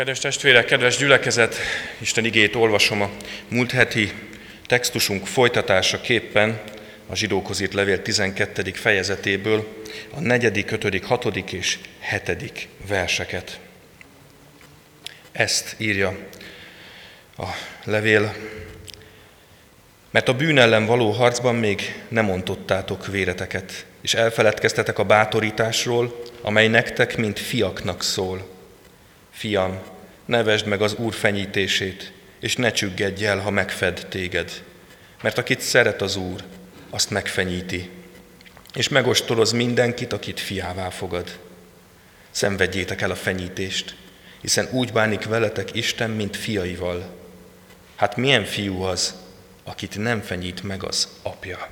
Kedves testvérek, kedves gyülekezet, Isten igét olvasom a múlt heti textusunk folytatása képpen a zsidókhoz írt levél 12. fejezetéből a 4., 5., 6. és 7. verseket. Ezt írja a levél, mert a bűn ellen való harcban még nem ontottátok véreteket, és elfeledkeztetek a bátorításról, amely nektek, mint fiaknak szól. Fiam, nevesd meg az Úr fenyítését, és ne csüggedj el, ha megfed téged. Mert akit szeret az Úr, azt megfenyíti, és megostoroz mindenkit, akit fiává fogad. Szenvedjétek el a fenyítést, hiszen úgy bánik veletek Isten, mint fiaival. Hát milyen fiú az, akit nem fenyít meg az apja?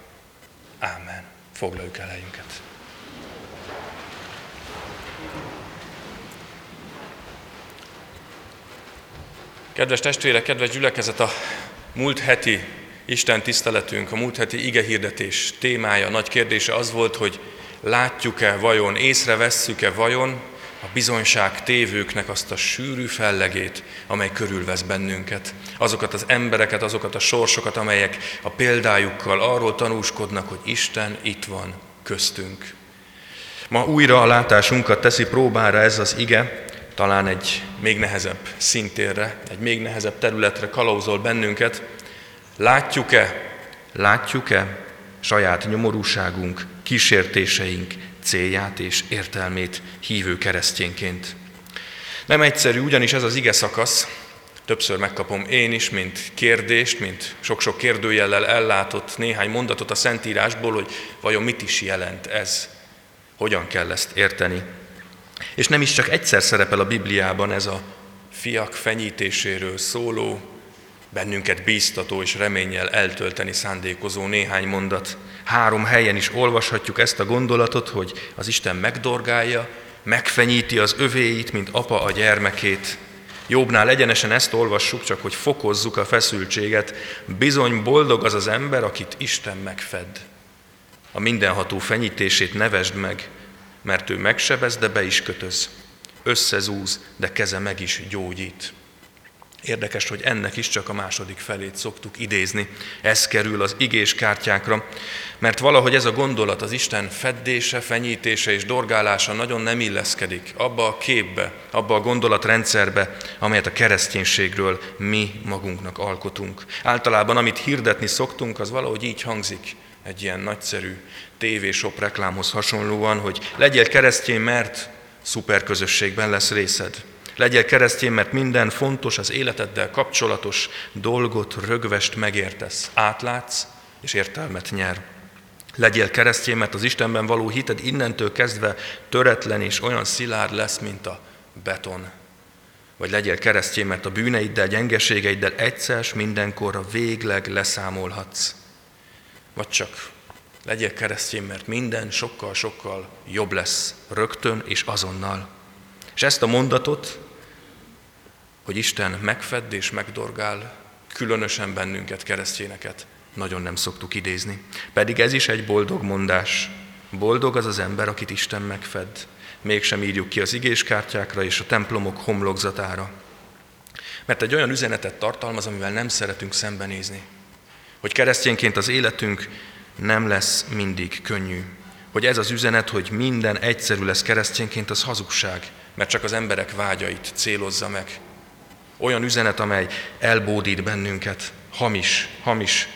Ámen. Foglaljuk el helyünket. Kedves testvérek, kedves gyülekezet, a múlt heti Isten tiszteletünk, a múlt heti ige hirdetés témája, nagy kérdése az volt, hogy látjuk-e vajon, észrevesszük-e vajon a bizonyság tévőknek azt a sűrű fellegét, amely körülvesz bennünket. Azokat az embereket, azokat a sorsokat, amelyek a példájukkal arról tanúskodnak, hogy Isten itt van köztünk. Ma újra a látásunkat teszi próbára ez az ige, talán egy még nehezebb szintérre, egy még nehezebb területre kalauzol bennünket. Látjuk-e, látjuk-e saját nyomorúságunk, kísértéseink célját és értelmét hívő keresztényként? Nem egyszerű, ugyanis ez az ige szakasz, többször megkapom én is, mint kérdést, mint sok-sok kérdőjellel ellátott néhány mondatot a Szentírásból, hogy vajon mit is jelent ez, hogyan kell ezt érteni. És nem is csak egyszer szerepel a Bibliában ez a fiak fenyítéséről szóló, bennünket bíztató és reménnyel eltölteni szándékozó néhány mondat. Három helyen is olvashatjuk ezt a gondolatot, hogy az Isten megdorgálja, megfenyíti az övéit, mint apa a gyermekét. Jobbnál egyenesen ezt olvassuk, csak hogy fokozzuk a feszültséget. Bizony boldog az az ember, akit Isten megfed. A mindenható fenyítését nevesd meg, mert ő megsebez, de be is kötöz. Összezúz, de keze meg is gyógyít. Érdekes, hogy ennek is csak a második felét szoktuk idézni. Ez kerül az igés kártyákra, mert valahogy ez a gondolat, az Isten feddése, fenyítése és dorgálása nagyon nem illeszkedik abba a képbe, abba a gondolatrendszerbe, amelyet a kereszténységről mi magunknak alkotunk. Általában, amit hirdetni szoktunk, az valahogy így hangzik egy ilyen nagyszerű tévésop reklámhoz hasonlóan, hogy legyél keresztény, mert szuperközösségben lesz részed. Legyél keresztény, mert minden fontos, az életeddel kapcsolatos dolgot, rögvest megértesz, átlátsz és értelmet nyer. Legyél keresztény, mert az Istenben való hited innentől kezdve töretlen és olyan szilárd lesz, mint a beton. Vagy legyél keresztény, mert a bűneiddel, gyengeségeiddel egyszer mindenkorra végleg leszámolhatsz. Vagy csak legyél keresztény, mert minden sokkal-sokkal jobb lesz rögtön és azonnal. És ezt a mondatot, hogy Isten megfedd és megdorgál, különösen bennünket, keresztényeket, nagyon nem szoktuk idézni. Pedig ez is egy boldog mondás. Boldog az az ember, akit Isten megfed. Mégsem írjuk ki az igéskártyákra és a templomok homlokzatára. Mert egy olyan üzenetet tartalmaz, amivel nem szeretünk szembenézni. Hogy keresztényként az életünk nem lesz mindig könnyű. Hogy ez az üzenet, hogy minden egyszerű lesz keresztényként, az hazugság, mert csak az emberek vágyait célozza meg. Olyan üzenet, amely elbódít bennünket, hamis, hamis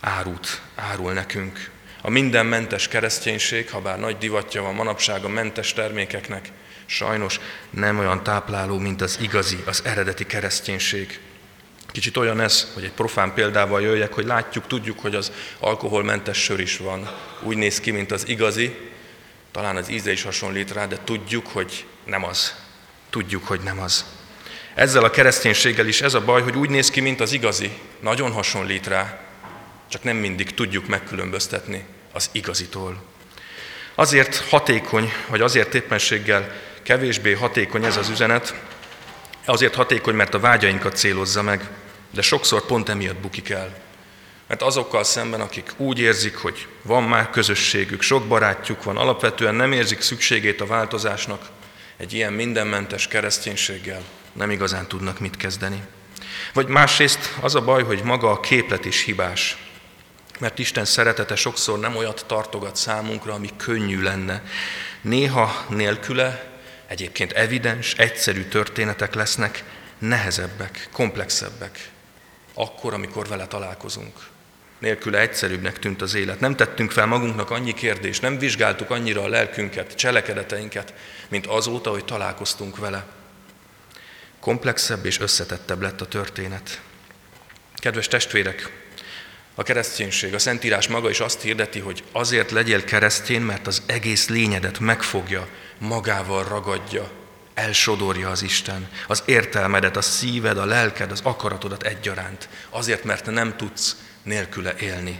árut árul nekünk. A mindenmentes kereszténység, ha bár nagy divatja van manapság a mentes termékeknek, sajnos nem olyan tápláló, mint az igazi, az eredeti kereszténység. Kicsit olyan ez, hogy egy profán példával jöjjek, hogy látjuk, tudjuk, hogy az alkoholmentes sör is van. Úgy néz ki, mint az igazi, talán az íze is hasonlít rá, de tudjuk, hogy nem az. Tudjuk, hogy nem az. Ezzel a kereszténységgel is ez a baj, hogy úgy néz ki, mint az igazi. Nagyon hasonlít rá, csak nem mindig tudjuk megkülönböztetni az igazitól. Azért hatékony, vagy azért éppenséggel kevésbé hatékony ez az üzenet, azért hatékony, mert a vágyainkat célozza meg, de sokszor pont emiatt bukik el. Mert azokkal szemben, akik úgy érzik, hogy van már közösségük, sok barátjuk van, alapvetően nem érzik szükségét a változásnak, egy ilyen mindenmentes kereszténységgel nem igazán tudnak mit kezdeni. Vagy másrészt az a baj, hogy maga a képlet is hibás. Mert Isten szeretete sokszor nem olyat tartogat számunkra, ami könnyű lenne. Néha nélküle, egyébként evidens, egyszerű történetek lesznek, nehezebbek, komplexebbek. Akkor, amikor vele találkozunk. Nélküle egyszerűbbnek tűnt az élet. Nem tettünk fel magunknak annyi kérdést, nem vizsgáltuk annyira a lelkünket, cselekedeteinket, mint azóta, hogy találkoztunk vele. Komplexebb és összetettebb lett a történet. Kedves testvérek, a kereszténység, a Szentírás maga is azt hirdeti, hogy azért legyél keresztény, mert az egész lényedet megfogja, magával ragadja, elsodorja az Isten, az értelmedet, a szíved, a lelked, az akaratodat egyaránt, azért, mert nem tudsz nélküle élni.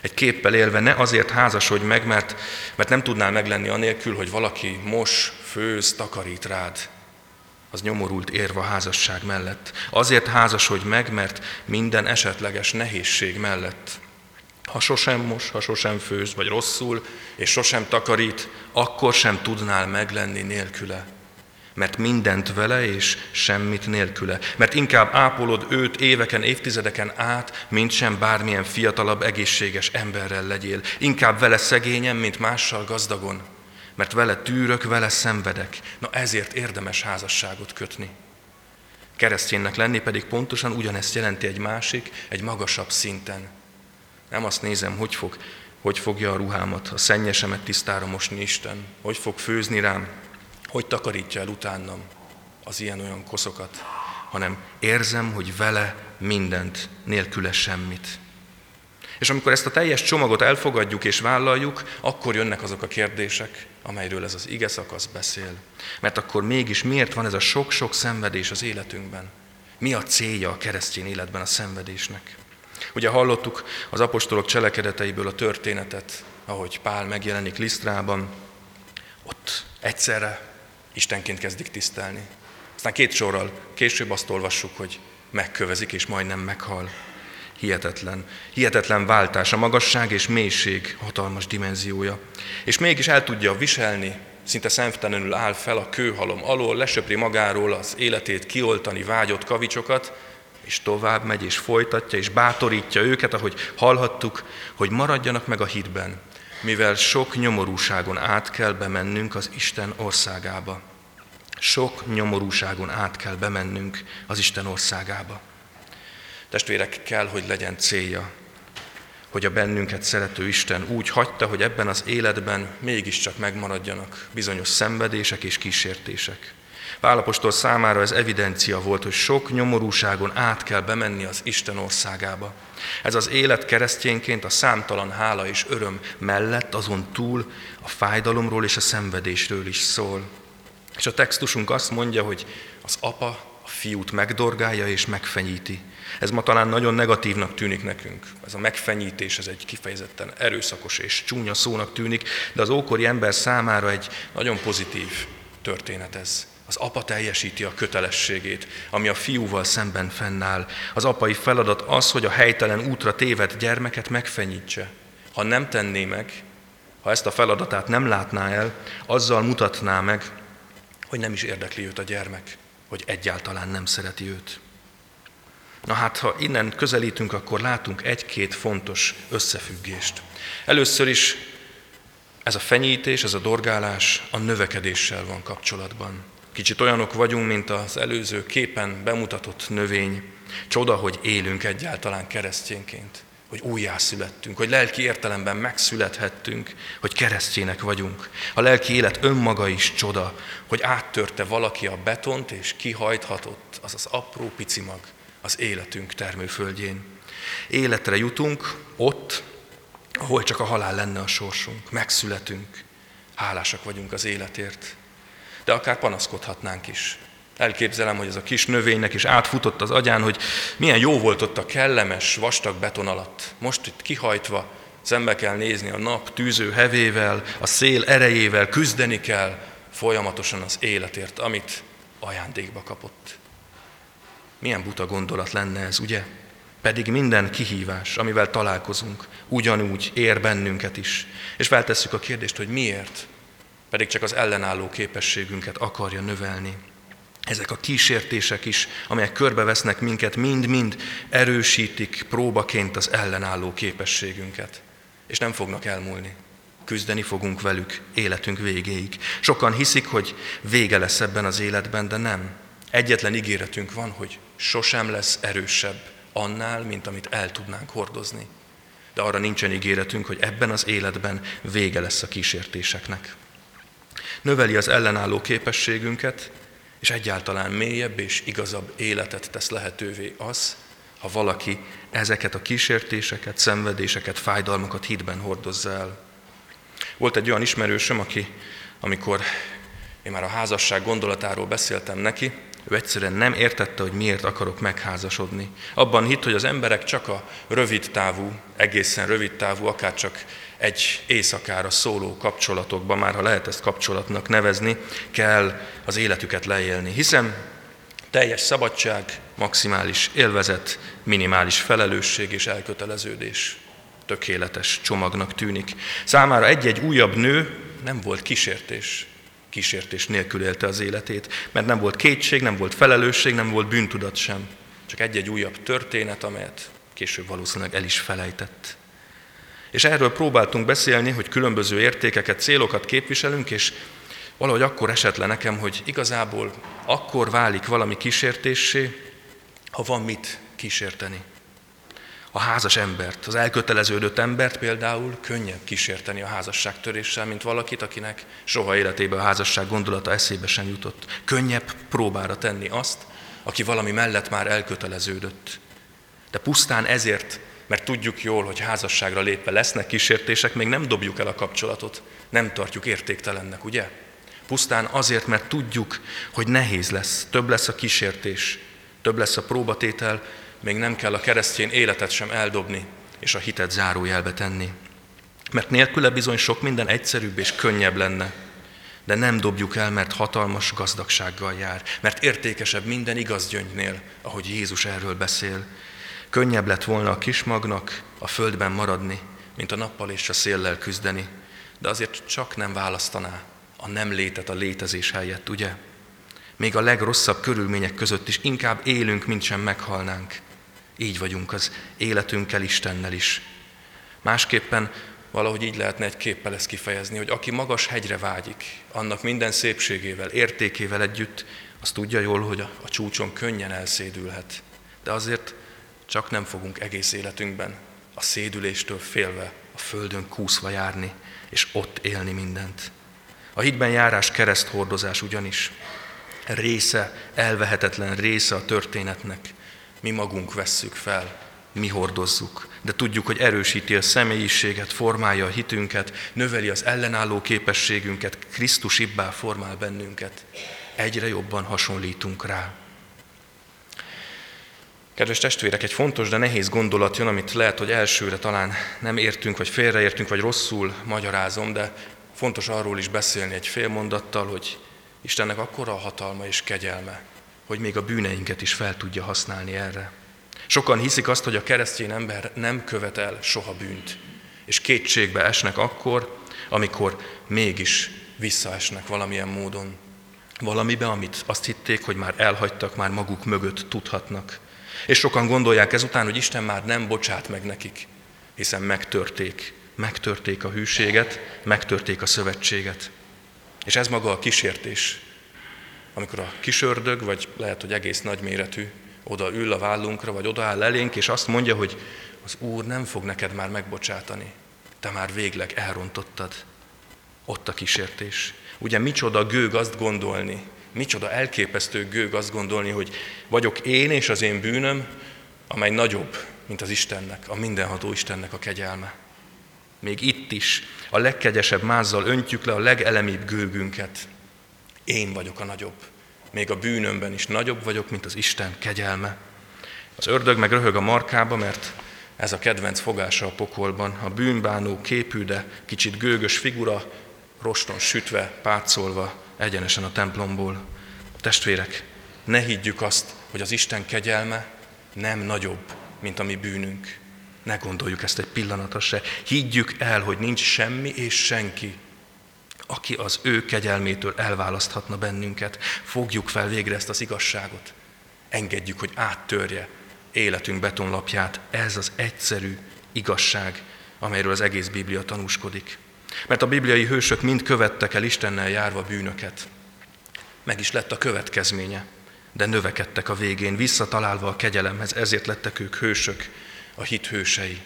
Egy képpel élve ne azért házasodj meg, mert, mert nem tudnál meglenni anélkül, hogy valaki mos, főz, takarít rád. Az nyomorult érve a házasság mellett. Azért házasodj meg, mert minden esetleges nehézség mellett. Ha sosem mos, ha sosem főz, vagy rosszul, és sosem takarít, akkor sem tudnál meglenni nélküle mert mindent vele és semmit nélküle. Mert inkább ápolod őt éveken, évtizedeken át, mint sem bármilyen fiatalabb, egészséges emberrel legyél. Inkább vele szegényen, mint mással gazdagon. Mert vele tűrök, vele szenvedek. Na ezért érdemes házasságot kötni. Kereszténynek lenni pedig pontosan ugyanezt jelenti egy másik, egy magasabb szinten. Nem azt nézem, hogy fog, hogy fogja a ruhámat, a szennyesemet tisztára mosni Isten, hogy fog főzni rám, hogy takarítja el utánam az ilyen-olyan koszokat, hanem érzem, hogy vele mindent, nélküle semmit. És amikor ezt a teljes csomagot elfogadjuk és vállaljuk, akkor jönnek azok a kérdések, amelyről ez az ige szakasz beszél. Mert akkor mégis miért van ez a sok-sok szenvedés az életünkben? Mi a célja a keresztény életben a szenvedésnek? Ugye hallottuk az apostolok cselekedeteiből a történetet, ahogy Pál megjelenik Lisztrában, ott egyszerre Istenként kezdik tisztelni. Aztán két sorral később azt olvassuk, hogy megkövezik és majdnem meghal. Hihetetlen. Hihetetlen váltás, a magasság és mélység hatalmas dimenziója. És mégis el tudja viselni, szinte szemtelenül áll fel a kőhalom alól, lesöpri magáról az életét kioltani vágyott kavicsokat, és tovább megy, és folytatja, és bátorítja őket, ahogy hallhattuk, hogy maradjanak meg a hitben, mivel sok nyomorúságon át kell bemennünk az Isten országába. Sok nyomorúságon át kell bemennünk az Isten országába. Testvérek, kell, hogy legyen célja, hogy a bennünket szerető Isten úgy hagyta, hogy ebben az életben mégiscsak megmaradjanak bizonyos szenvedések és kísértések. Pálapostól számára ez evidencia volt, hogy sok nyomorúságon át kell bemenni az Isten országába. Ez az élet keresztényként a számtalan hála és öröm mellett azon túl a fájdalomról és a szenvedésről is szól. És a textusunk azt mondja, hogy az apa a fiút megdorgálja és megfenyíti. Ez ma talán nagyon negatívnak tűnik nekünk. Ez a megfenyítés, ez egy kifejezetten erőszakos és csúnya szónak tűnik, de az ókori ember számára egy nagyon pozitív történet ez. Az apa teljesíti a kötelességét, ami a fiúval szemben fennáll. Az apai feladat az, hogy a helytelen útra tévedt gyermeket megfenyítse. Ha nem tenné meg, ha ezt a feladatát nem látná el, azzal mutatná meg, hogy nem is érdekli őt a gyermek, hogy egyáltalán nem szereti őt. Na hát, ha innen közelítünk, akkor látunk egy-két fontos összefüggést. Először is ez a fenyítés, ez a dorgálás a növekedéssel van kapcsolatban. Kicsit olyanok vagyunk, mint az előző képen bemutatott növény. Csoda, hogy élünk egyáltalán keresztényként, hogy újjászülettünk, hogy lelki értelemben megszülethettünk, hogy keresztjének vagyunk. A lelki élet önmaga is csoda, hogy áttörte valaki a betont és kihajthatott az az apró pici mag az életünk termőföldjén. Életre jutunk ott, ahol csak a halál lenne a sorsunk. Megszületünk. Hálásak vagyunk az életért de akár panaszkodhatnánk is. Elképzelem, hogy ez a kis növénynek is átfutott az agyán, hogy milyen jó volt ott a kellemes, vastag beton alatt. Most itt kihajtva szembe kell nézni a nap tűző hevével, a szél erejével, küzdeni kell folyamatosan az életért, amit ajándékba kapott. Milyen buta gondolat lenne ez, ugye? Pedig minden kihívás, amivel találkozunk, ugyanúgy ér bennünket is. És feltesszük a kérdést, hogy miért? Pedig csak az ellenálló képességünket akarja növelni. ezek a kísértések is, amelyek körbevesznek minket, mind-mind erősítik próbaként az ellenálló képességünket. És nem fognak elmúlni. Küzdeni fogunk velük életünk végéig. Sokan hiszik, hogy vége lesz ebben az életben, de nem. Egyetlen ígéretünk van, hogy sosem lesz erősebb annál, mint amit el tudnánk hordozni. De arra nincsen ígéretünk, hogy ebben az életben vége lesz a kísértéseknek. Növeli az ellenálló képességünket, és egyáltalán mélyebb és igazabb életet tesz lehetővé az, ha valaki ezeket a kísértéseket, szenvedéseket, fájdalmakat hitben hordozza el. Volt egy olyan ismerősöm, aki, amikor én már a házasság gondolatáról beszéltem neki, ő egyszerűen nem értette, hogy miért akarok megházasodni. Abban hitt, hogy az emberek csak a rövid távú, egészen rövid távú, akár csak egy éjszakára szóló kapcsolatokban, már ha lehet ezt kapcsolatnak nevezni, kell az életüket leélni. Hiszen teljes szabadság, maximális élvezet, minimális felelősség és elköteleződés tökéletes csomagnak tűnik. Számára egy-egy újabb nő nem volt kísértés, kísértés nélkül élte az életét, mert nem volt kétség, nem volt felelősség, nem volt bűntudat sem. Csak egy-egy újabb történet, amelyet később valószínűleg el is felejtett. És erről próbáltunk beszélni, hogy különböző értékeket, célokat képviselünk, és valahogy akkor esett le nekem, hogy igazából akkor válik valami kísértéssé, ha van mit kísérteni. A házas embert, az elköteleződött embert például könnyebb kísérteni a házasságtöréssel, mint valakit, akinek soha életében a házasság gondolata eszébe sem jutott. Könnyebb próbára tenni azt, aki valami mellett már elköteleződött. De pusztán ezért mert tudjuk jól, hogy házasságra lépve lesznek kísértések, még nem dobjuk el a kapcsolatot, nem tartjuk értéktelennek, ugye? Pusztán azért, mert tudjuk, hogy nehéz lesz, több lesz a kísértés, több lesz a próbatétel, még nem kell a keresztény életet sem eldobni, és a hitet zárójelbe tenni. Mert nélküle bizony sok minden egyszerűbb és könnyebb lenne, de nem dobjuk el, mert hatalmas gazdagsággal jár, mert értékesebb minden igaz gyöngynél, ahogy Jézus erről beszél, Könnyebb lett volna a kismagnak a földben maradni, mint a nappal és a széllel küzdeni, de azért csak nem választaná a nem létet a létezés helyett, ugye? Még a legrosszabb körülmények között is inkább élünk, mint sem meghalnánk. Így vagyunk az életünkkel, Istennel is. Másképpen valahogy így lehetne egy képpel ezt kifejezni, hogy aki magas hegyre vágyik, annak minden szépségével, értékével együtt, az tudja jól, hogy a, a csúcson könnyen elszédülhet. De azért csak nem fogunk egész életünkben a szédüléstől félve a földön kúszva járni, és ott élni mindent. A hitben járás kereszthordozás ugyanis része, elvehetetlen része a történetnek. Mi magunk vesszük fel, mi hordozzuk, de tudjuk, hogy erősíti a személyiséget, formálja a hitünket, növeli az ellenálló képességünket, Krisztus ibbá formál bennünket. Egyre jobban hasonlítunk rá. Kedves testvérek, egy fontos, de nehéz gondolat jön, amit lehet, hogy elsőre talán nem értünk, vagy félreértünk, vagy rosszul magyarázom, de fontos arról is beszélni egy fél mondattal, hogy Istennek akkora a hatalma és kegyelme, hogy még a bűneinket is fel tudja használni erre. Sokan hiszik azt, hogy a keresztény ember nem követel soha bűnt, és kétségbe esnek akkor, amikor mégis visszaesnek valamilyen módon. Valamibe, amit azt hitték, hogy már elhagytak, már maguk mögött tudhatnak. És sokan gondolják ezután, hogy Isten már nem bocsát meg nekik, hiszen megtörték, megtörték a hűséget, megtörték a szövetséget. És ez maga a kísértés, amikor a kisördög, vagy lehet, hogy egész nagyméretű, oda ül a vállunkra, vagy odaáll elénk, és azt mondja, hogy az Úr nem fog neked már megbocsátani, te már végleg elrontottad. Ott a kísértés. Ugye micsoda gőg azt gondolni, Micsoda elképesztő gőg azt gondolni, hogy vagyok én és az én bűnöm, amely nagyobb, mint az Istennek, a mindenható Istennek a kegyelme. Még itt is a legkegyesebb mázzal öntjük le a legelemibb gőgünket. Én vagyok a nagyobb. Még a bűnömben is nagyobb vagyok, mint az Isten kegyelme. Az ördög meg röhög a markába, mert ez a kedvenc fogása a pokolban. A bűnbánó képű, de kicsit gőgös figura, roston sütve, pátszolva egyenesen a templomból. Testvérek, ne higgyük azt, hogy az Isten kegyelme nem nagyobb, mint a mi bűnünk. Ne gondoljuk ezt egy pillanatra se. Higgyük el, hogy nincs semmi és senki, Aki az ő kegyelmétől elválaszthatna bennünket. Fogjuk fel végre ezt az igazságot. Engedjük, hogy áttörje életünk betonlapját. Ez az egyszerű igazság, amelyről az egész Biblia tanúskodik. Mert a bibliai hősök mind követtek el Istennel járva bűnöket. Meg is lett a következménye, de növekedtek a végén, visszatalálva a kegyelemhez, ezért lettek ők hősök, a hit hősei.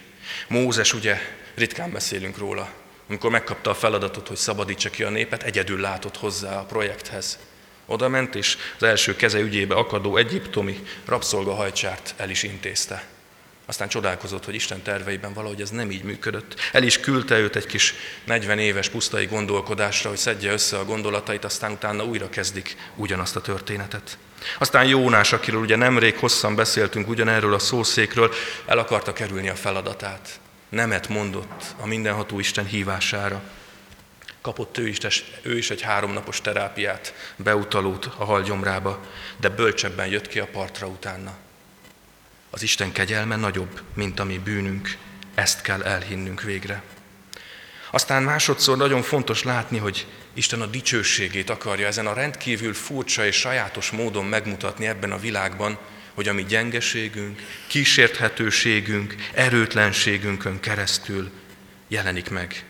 Mózes, ugye, ritkán beszélünk róla, amikor megkapta a feladatot, hogy szabadítsa ki a népet, egyedül látott hozzá a projekthez. Oda ment, és az első keze ügyébe akadó egyiptomi rabszolgahajcsárt el is intézte. Aztán csodálkozott, hogy Isten terveiben valahogy ez nem így működött. El is küldte őt egy kis 40 éves pusztai gondolkodásra, hogy szedje össze a gondolatait, aztán utána újra kezdik ugyanazt a történetet. Aztán Jónás, akiről ugye nemrég hosszan beszéltünk ugyanerről a szószékről, el akarta kerülni a feladatát. Nemet mondott a mindenható Isten hívására. Kapott ő is, ő is egy háromnapos terápiát, beutalót a halgyomrába, de bölcsebben jött ki a partra utána. Az Isten kegyelme nagyobb, mint a mi bűnünk, ezt kell elhinnünk végre. Aztán másodszor nagyon fontos látni, hogy Isten a dicsőségét akarja ezen a rendkívül furcsa és sajátos módon megmutatni ebben a világban, hogy a mi gyengeségünk, kísérthetőségünk, erőtlenségünkön keresztül jelenik meg.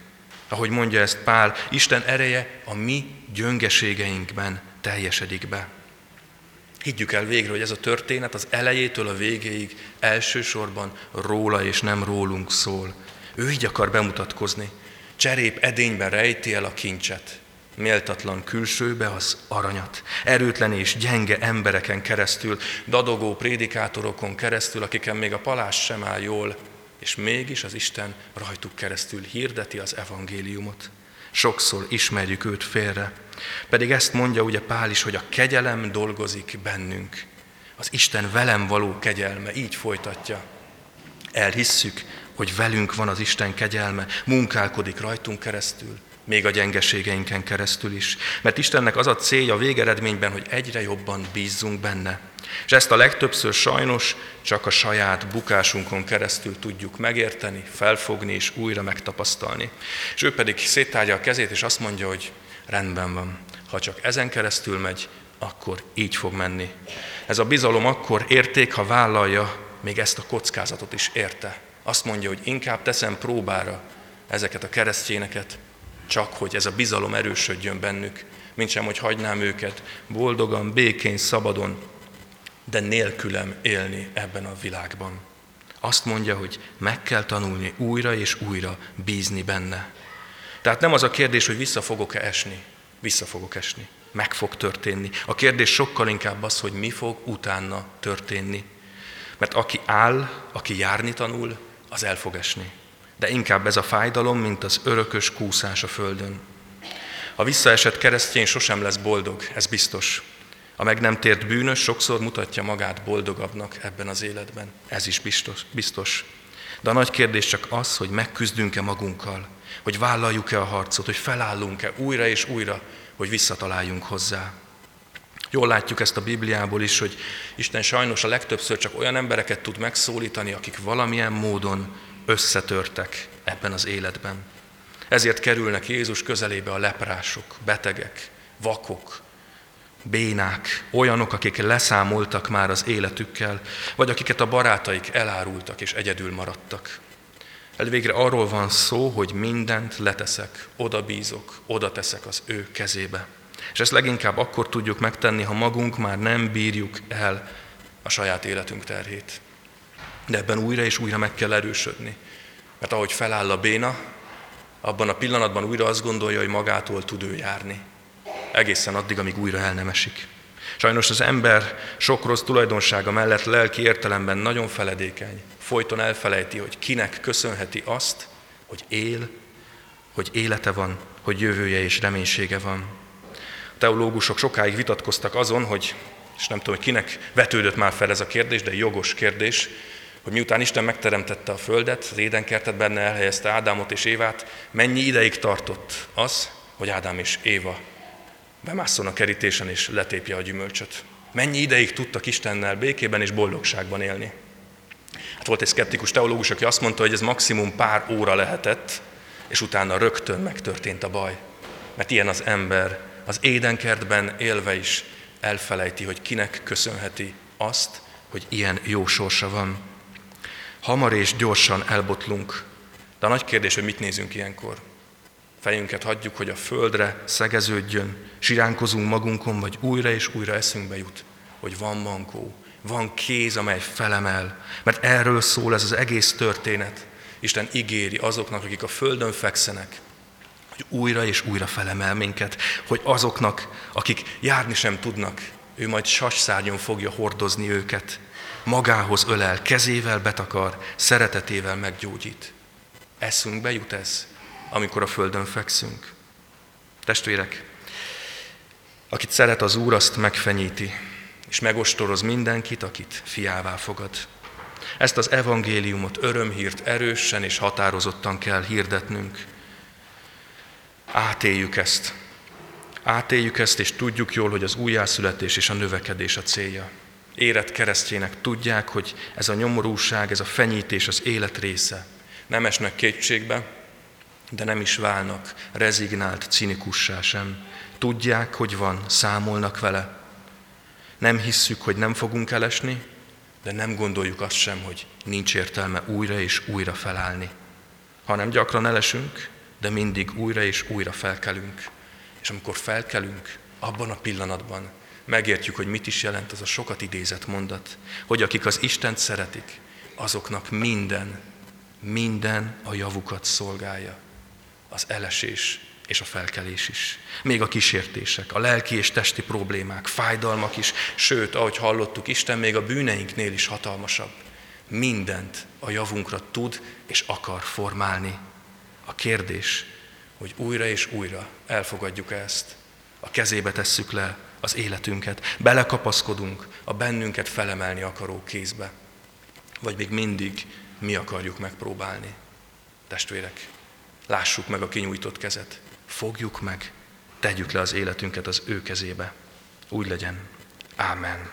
Ahogy mondja ezt Pál, Isten ereje a mi gyöngeségeinkben teljesedik be. Higgyük el végre, hogy ez a történet az elejétől a végéig elsősorban róla és nem rólunk szól. Ő így akar bemutatkozni. Cserép edényben rejti el a kincset, méltatlan külsőbe az aranyat. Erőtlen és gyenge embereken keresztül, dadogó prédikátorokon keresztül, akiken még a palás sem áll jól, és mégis az Isten rajtuk keresztül hirdeti az evangéliumot. Sokszor ismerjük őt félre, pedig ezt mondja ugye Pál is, hogy a kegyelem dolgozik bennünk. Az Isten velem való kegyelme, így folytatja. Elhisszük, hogy velünk van az Isten kegyelme, munkálkodik rajtunk keresztül, még a gyengeségeinken keresztül is. Mert Istennek az a célja a végeredményben, hogy egyre jobban bízzunk benne. És ezt a legtöbbször sajnos csak a saját bukásunkon keresztül tudjuk megérteni, felfogni és újra megtapasztalni. És ő pedig széttárja a kezét, és azt mondja, hogy rendben van. Ha csak ezen keresztül megy, akkor így fog menni. Ez a bizalom akkor érték, ha vállalja, még ezt a kockázatot is érte. Azt mondja, hogy inkább teszem próbára ezeket a keresztjéneket, csak hogy ez a bizalom erősödjön bennük, mint sem, hogy hagynám őket boldogan, békén, szabadon, de nélkülem élni ebben a világban. Azt mondja, hogy meg kell tanulni újra és újra bízni benne. Tehát nem az a kérdés, hogy vissza fogok-e esni. Vissza fogok esni. Meg fog történni. A kérdés sokkal inkább az, hogy mi fog utána történni. Mert aki áll, aki járni tanul, az el fog esni. De inkább ez a fájdalom, mint az örökös kúszás a földön. A visszaesett keresztény sosem lesz boldog, ez biztos. A meg nem tért bűnös sokszor mutatja magát boldogabbnak ebben az életben. Ez is biztos. biztos. De a nagy kérdés csak az, hogy megküzdünk-e magunkkal, hogy vállaljuk-e a harcot, hogy felállunk-e újra és újra, hogy visszataláljunk hozzá. Jól látjuk ezt a Bibliából is, hogy Isten sajnos a legtöbbször csak olyan embereket tud megszólítani, akik valamilyen módon összetörtek ebben az életben. Ezért kerülnek Jézus közelébe a leprások, betegek, vakok, bénák, olyanok, akik leszámoltak már az életükkel, vagy akiket a barátaik elárultak és egyedül maradtak. Elvégre arról van szó, hogy mindent leteszek, oda bízok, oda teszek az ő kezébe. És ezt leginkább akkor tudjuk megtenni, ha magunk már nem bírjuk el a saját életünk terhét. De ebben újra és újra meg kell erősödni. Mert ahogy feláll a béna, abban a pillanatban újra azt gondolja, hogy magától tud ő járni. Egészen addig, amíg újra el nem esik. Sajnos az ember sok rossz tulajdonsága mellett lelki értelemben nagyon feledékeny. Folyton elfelejti, hogy kinek köszönheti azt, hogy él, hogy élete van, hogy jövője és reménysége van. A teológusok sokáig vitatkoztak azon, hogy, és nem tudom, hogy kinek vetődött már fel ez a kérdés, de jogos kérdés, hogy miután Isten megteremtette a földet, az édenkertet benne elhelyezte Ádámot és Évát, mennyi ideig tartott az, hogy Ádám és Éva bemásszon a kerítésen és letépje a gyümölcsöt. Mennyi ideig tudtak Istennel békében és boldogságban élni. Hát volt egy szkeptikus teológus, aki azt mondta, hogy ez maximum pár óra lehetett, és utána rögtön megtörtént a baj. mert ilyen az ember, az édenkertben élve is elfelejti, hogy kinek köszönheti azt, hogy ilyen jó sorsa van. Hamar és gyorsan elbotlunk, de a nagy kérdés, hogy mit nézünk ilyenkor. Fejünket hagyjuk, hogy a földre szegeződjön, siránkozunk magunkon, vagy újra és újra eszünkbe jut, hogy van mankó, van kéz, amely felemel, mert erről szól ez az egész történet. Isten ígéri azoknak, akik a földön fekszenek, hogy újra és újra felemel minket, hogy azoknak, akik járni sem tudnak, ő majd sasszárnyon fogja hordozni őket, magához ölel, kezével betakar, szeretetével meggyógyít. Eszünkbe jut ez, amikor a földön fekszünk. Testvérek, akit szeret az Úr, azt megfenyíti, és megostoroz mindenkit, akit fiává fogad. Ezt az evangéliumot, örömhírt erősen és határozottan kell hirdetnünk. Átéljük ezt. Átéljük ezt, és tudjuk jól, hogy az újjászületés és a növekedés a célja. Érett keresztjének tudják, hogy ez a nyomorúság, ez a fenyítés az élet része. Nem esnek kétségbe, de nem is válnak rezignált cinikussá sem. Tudják, hogy van, számolnak vele. Nem hisszük, hogy nem fogunk elesni, de nem gondoljuk azt sem, hogy nincs értelme újra és újra felállni. Hanem gyakran elesünk, de mindig újra és újra felkelünk. És amikor felkelünk, abban a pillanatban megértjük, hogy mit is jelent az a sokat idézett mondat, hogy akik az Istent szeretik, azoknak minden, minden a javukat szolgálja. Az elesés és a felkelés is. Még a kísértések, a lelki és testi problémák, fájdalmak is, sőt, ahogy hallottuk, Isten még a bűneinknél is hatalmasabb. Mindent a javunkra tud és akar formálni. A kérdés, hogy újra és újra elfogadjuk ezt, a kezébe tesszük le az életünket, belekapaszkodunk a bennünket felemelni akaró kézbe, vagy még mindig mi akarjuk megpróbálni. Testvérek, lássuk meg a kinyújtott kezet, fogjuk meg, tegyük le az életünket az ő kezébe. Úgy legyen. Ámen.